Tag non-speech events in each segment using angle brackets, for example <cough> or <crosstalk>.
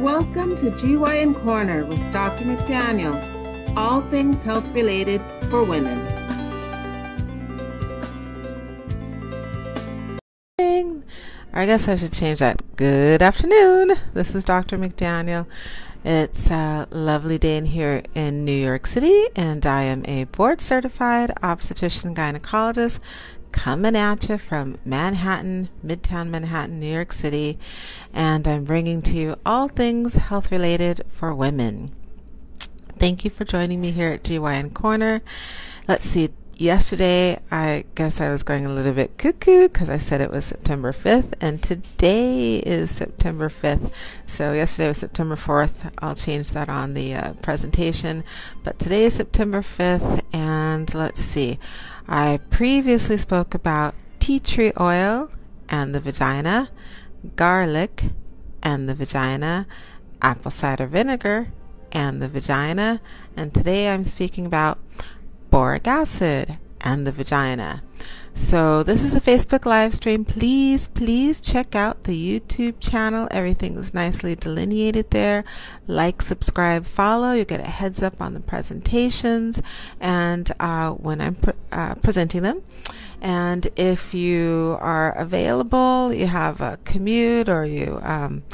Welcome to GYN Corner with Dr. McDaniel. All things health related for women. I guess I should change that. Good afternoon. This is Dr. McDaniel. It's a lovely day in here in New York City, and I am a board certified obstetrician gynecologist coming at you from Manhattan, Midtown Manhattan, New York City, and I'm bringing to you all things health related for women. Thank you for joining me here at GYN Corner. Let's see, yesterday I guess I was going a little bit cuckoo because I said it was September 5th, and today is September 5th. So yesterday was September 4th. I'll change that on the uh, presentation, but today is September 5th, and let's see. I previously spoke about tea tree oil and the vagina, garlic and the vagina, apple cider vinegar and the vagina, and today I'm speaking about boric acid and the vagina. So, this is a Facebook live stream. Please, please check out the YouTube channel. Everything is nicely delineated there. Like, subscribe, follow. You get a heads up on the presentations and uh, when I'm pre- uh, presenting them. And if you are available, you have a commute or you um,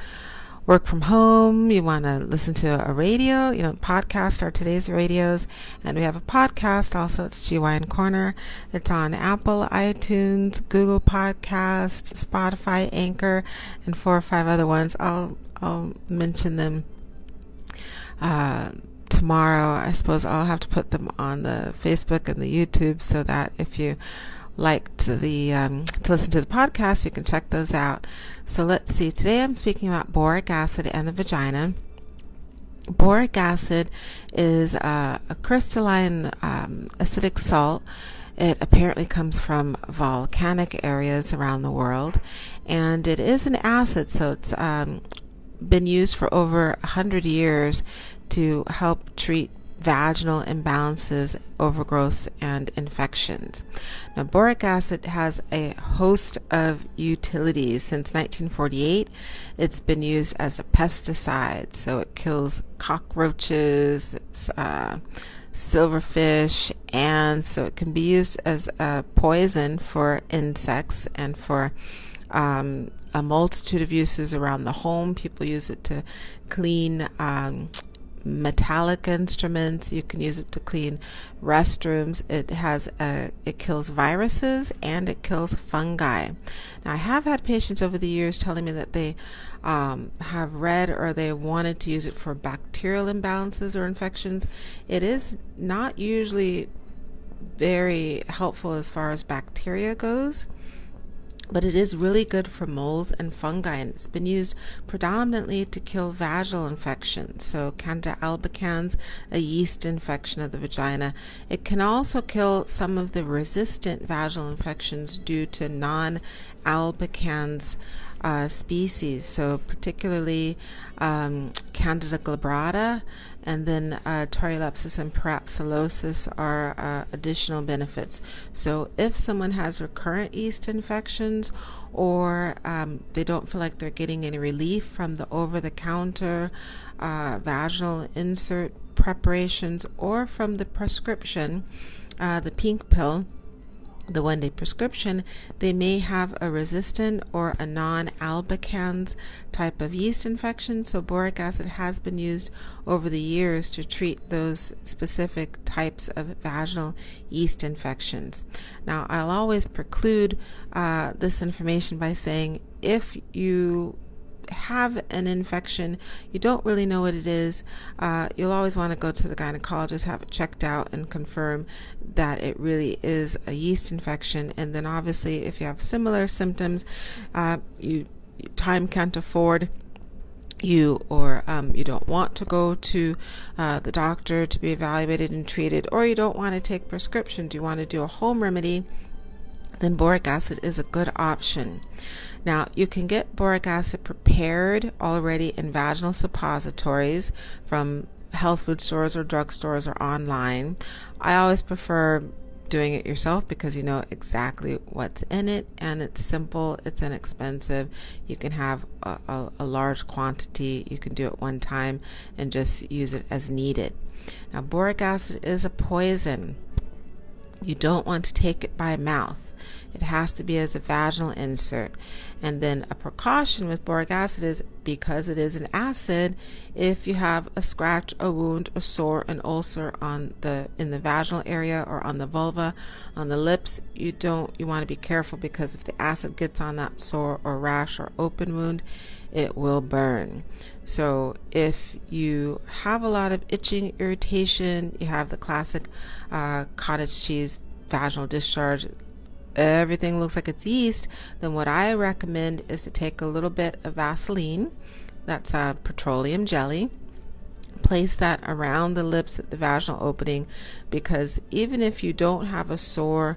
work from home, you want to listen to a radio, you know, podcast are today's radios. And we have a podcast also. It's GYN Corner. It's on Apple, iTunes, Google Podcast, Spotify, Anchor, and four or five other ones. I'll, I'll mention them, uh, tomorrow. I suppose I'll have to put them on the Facebook and the YouTube so that if you like to the um, to listen to the podcast, you can check those out. So let's see. Today I'm speaking about boric acid and the vagina. Boric acid is a crystalline um, acidic salt. It apparently comes from volcanic areas around the world, and it is an acid, so it's um, been used for over a hundred years to help treat vaginal imbalances, overgrowth, and infections. Now, boric acid has a host of utilities. Since 1948, it's been used as a pesticide, so it kills cockroaches, uh, silverfish, and so it can be used as a poison for insects and for um, a multitude of uses around the home. People use it to clean um, metallic instruments. You can use it to clean restrooms. It has a, it kills viruses and it kills fungi. Now I have had patients over the years telling me that they um, have read or they wanted to use it for bacterial imbalances or infections. It is not usually very helpful as far as bacteria goes but it is really good for moles and fungi and it's been used predominantly to kill vaginal infections so candida albicans a yeast infection of the vagina. It can also kill some of the resistant vaginal infections due to non-albicans uh, species so particularly um, candida glabrata and then uh, and parapsilosis are uh, additional benefits. So if someone has recurrent yeast infections or um, they don't feel like they're getting any relief from the over-the-counter uh, vaginal insert preparations or from the prescription, uh, the pink pill, the one day prescription, they may have a resistant or a non albicans type of yeast infection. So, boric acid has been used over the years to treat those specific types of vaginal yeast infections. Now, I'll always preclude uh, this information by saying if you have an infection, you don't really know what it is, uh, you'll always want to go to the gynecologist, have it checked out, and confirm that it really is a yeast infection. And then, obviously, if you have similar symptoms, uh, you time can't afford you or um, you don't want to go to uh, the doctor to be evaluated and treated, or you don't want to take prescriptions, you want to do a home remedy, then boric acid is a good option. Now, you can get boric acid prepared already in vaginal suppositories from health food stores or drugstores or online. I always prefer doing it yourself because you know exactly what's in it and it's simple, it's inexpensive. You can have a, a, a large quantity, you can do it one time and just use it as needed. Now, boric acid is a poison. You don't want to take it by mouth. It has to be as a vaginal insert. And then a precaution with boric acid is because it is an acid, if you have a scratch, a wound, a sore, an ulcer on the in the vaginal area or on the vulva, on the lips, you don't you want to be careful because if the acid gets on that sore or rash or open wound, it will burn. So if you have a lot of itching, irritation, you have the classic uh, cottage cheese vaginal discharge everything looks like it's yeast, then what I recommend is to take a little bit of Vaseline, that's a petroleum jelly, place that around the lips at the vaginal opening because even if you don't have a sore,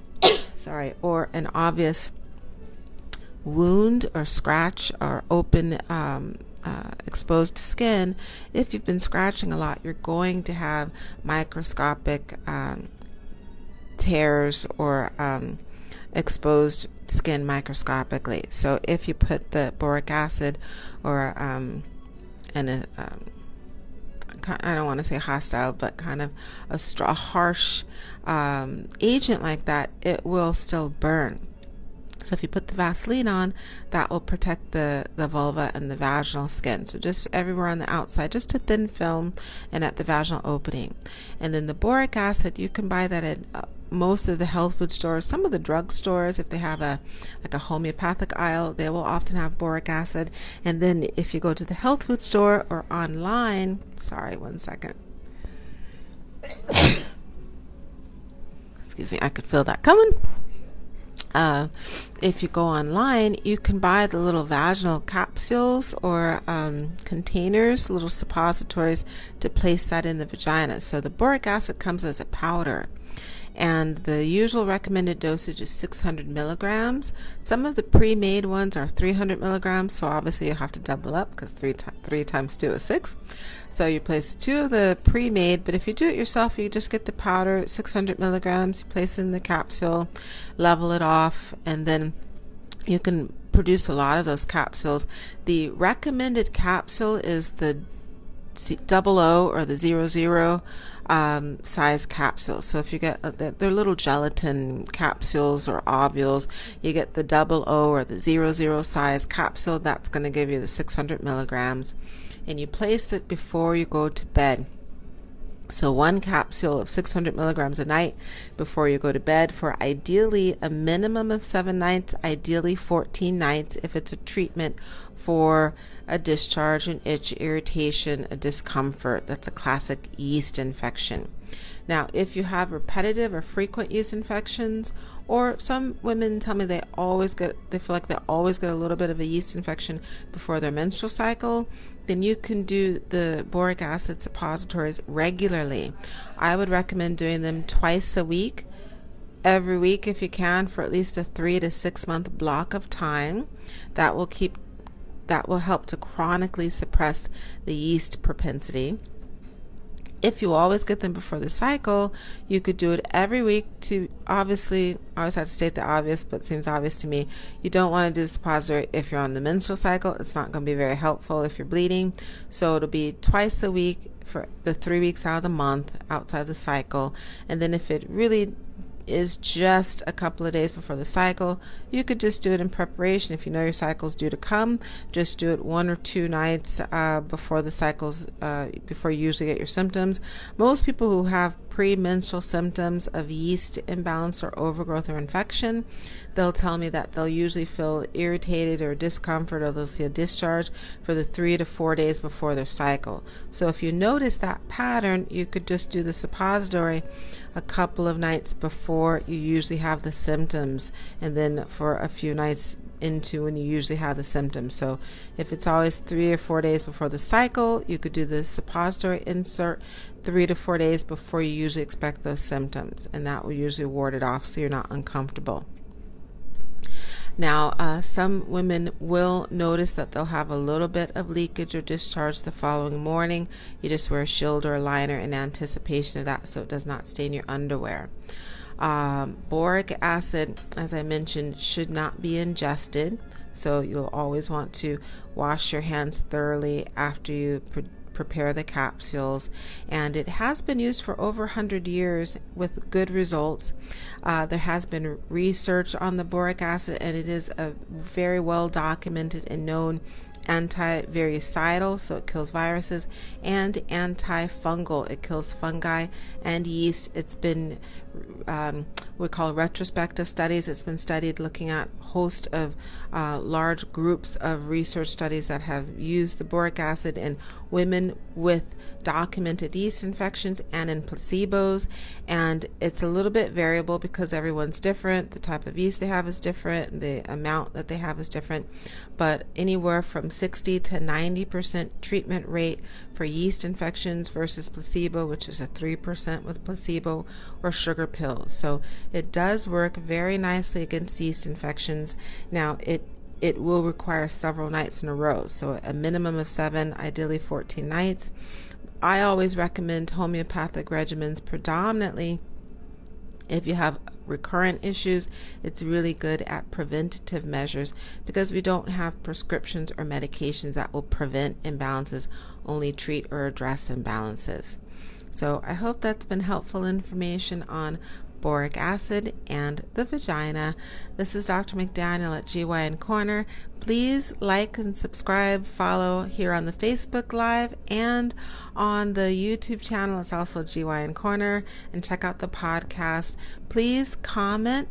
<coughs> sorry, or an obvious wound or scratch or open um, uh, exposed skin, if you've been scratching a lot, you're going to have microscopic um, tears or um, exposed skin microscopically. So if you put the boric acid or um, and a, um, I don't want to say hostile, but kind of a, harsh um, agent like that, it will still burn. So if you put the Vaseline on, that will protect the, the vulva and the vaginal skin. So just everywhere on the outside, just a thin film and at the vaginal opening. And then the boric acid, you can buy that at most of the health food stores, some of the drug stores, if they have a like a homeopathic aisle, they will often have boric acid. And then if you go to the health food store or online, sorry, one second. <coughs> Excuse me, I could feel that coming. Uh, if you go online, you can buy the little vaginal capsules or um, containers, little suppositories to place that in the vagina. So the boric acid comes as a powder and the usual recommended dosage is 600 milligrams. Some of the pre-made ones are 300 milligrams, so obviously you have to double up because three, t- three times two is six. So you place two of the pre-made, but if you do it yourself, you just get the powder, 600 milligrams. You place in the capsule, level it off, and then you can produce a lot of those capsules. The recommended capsule is the double O or the zero zero um, size capsules. So if you get uh, they're little gelatin capsules or ovules, you get the double O or the zero zero size capsule. That's going to give you the 600 milligrams, and you place it before you go to bed. So, one capsule of 600 milligrams a night before you go to bed for ideally a minimum of seven nights, ideally 14 nights if it's a treatment for a discharge, an itch, irritation, a discomfort. That's a classic yeast infection. Now, if you have repetitive or frequent yeast infections, or some women tell me they always get, they feel like they always get a little bit of a yeast infection before their menstrual cycle, then you can do the boric acid suppositories regularly. I would recommend doing them twice a week, every week if you can, for at least a three to six month block of time. That will keep that will help to chronically suppress the yeast propensity. If you always get them before the cycle, you could do it every week to obviously, I always have to state the obvious, but seems obvious to me. You don't want to do this suppository if you're on the menstrual cycle. It's not going to be very helpful if you're bleeding. So it'll be twice a week for the three weeks out of the month outside the cycle. And then if it really is just a couple of days before the cycle. You could just do it in preparation. If you know your cycle's due to come, just do it one or two nights uh, before the cycles, uh, before you usually get your symptoms. Most people who have premenstrual symptoms of yeast imbalance or overgrowth or infection, they'll tell me that they'll usually feel irritated or discomfort or they'll see a discharge for the three to four days before their cycle. So if you notice that pattern, you could just do the suppository a couple of nights before you usually have the symptoms and then for a few nights into when you usually have the symptoms. So if it's always three or four days before the cycle, you could do the suppository insert three to four days before you usually expect those symptoms, and that will usually ward it off so you're not uncomfortable. Now, uh, some women will notice that they'll have a little bit of leakage or discharge the following morning. You just wear a shield or a liner in anticipation of that so it does not stain your underwear. Um, boric acid, as I mentioned, should not be ingested. So you'll always want to wash your hands thoroughly after you pre- prepare the capsules. And it has been used for over 100 years with good results. Uh, there has been research on the boric acid, and it is a very well documented and known antivirucidal, so it kills viruses, and antifungal, it kills fungi and yeast. It's been um, we call retrospective studies. It's been studied looking at a host of uh, large groups of research studies that have used the boric acid in women with documented yeast infections and in placebos. And it's a little bit variable because everyone's different. The type of yeast they have is different. The amount that they have is different. But anywhere from 60 to 90% treatment rate for yeast infections versus placebo, which is a 3% with placebo or sugar pills. So it does work very nicely against yeast infections. Now, it it will require several nights in a row, so a minimum of seven, ideally 14 nights. I always recommend homeopathic regimens predominantly if you have recurrent issues, it's really good at preventative measures because we don't have prescriptions or medications that will prevent imbalances, only treat or address imbalances. So I hope that's been helpful information on boric acid, and the vagina. This is Dr. McDaniel at GYN Corner. Please like and subscribe, follow here on the Facebook Live and on the YouTube channel. It's also GYN Corner, and check out the podcast. Please comment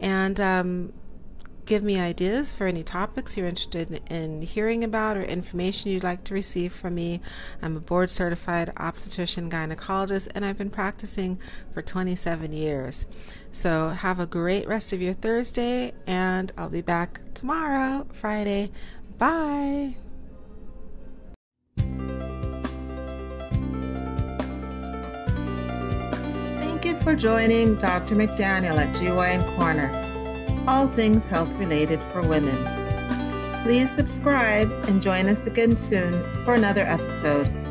and um, give me ideas for any topics you're interested in hearing about or information you'd like to receive from me. I'm a board certified obstetrician gynecologist and I've been practicing for 27 years. So have a great rest of your Thursday and I'll be back tomorrow, Friday. Bye. Thank you for joining Dr. McDaniel at GYN Corner all things health related for women. Please subscribe and join us again soon for another episode.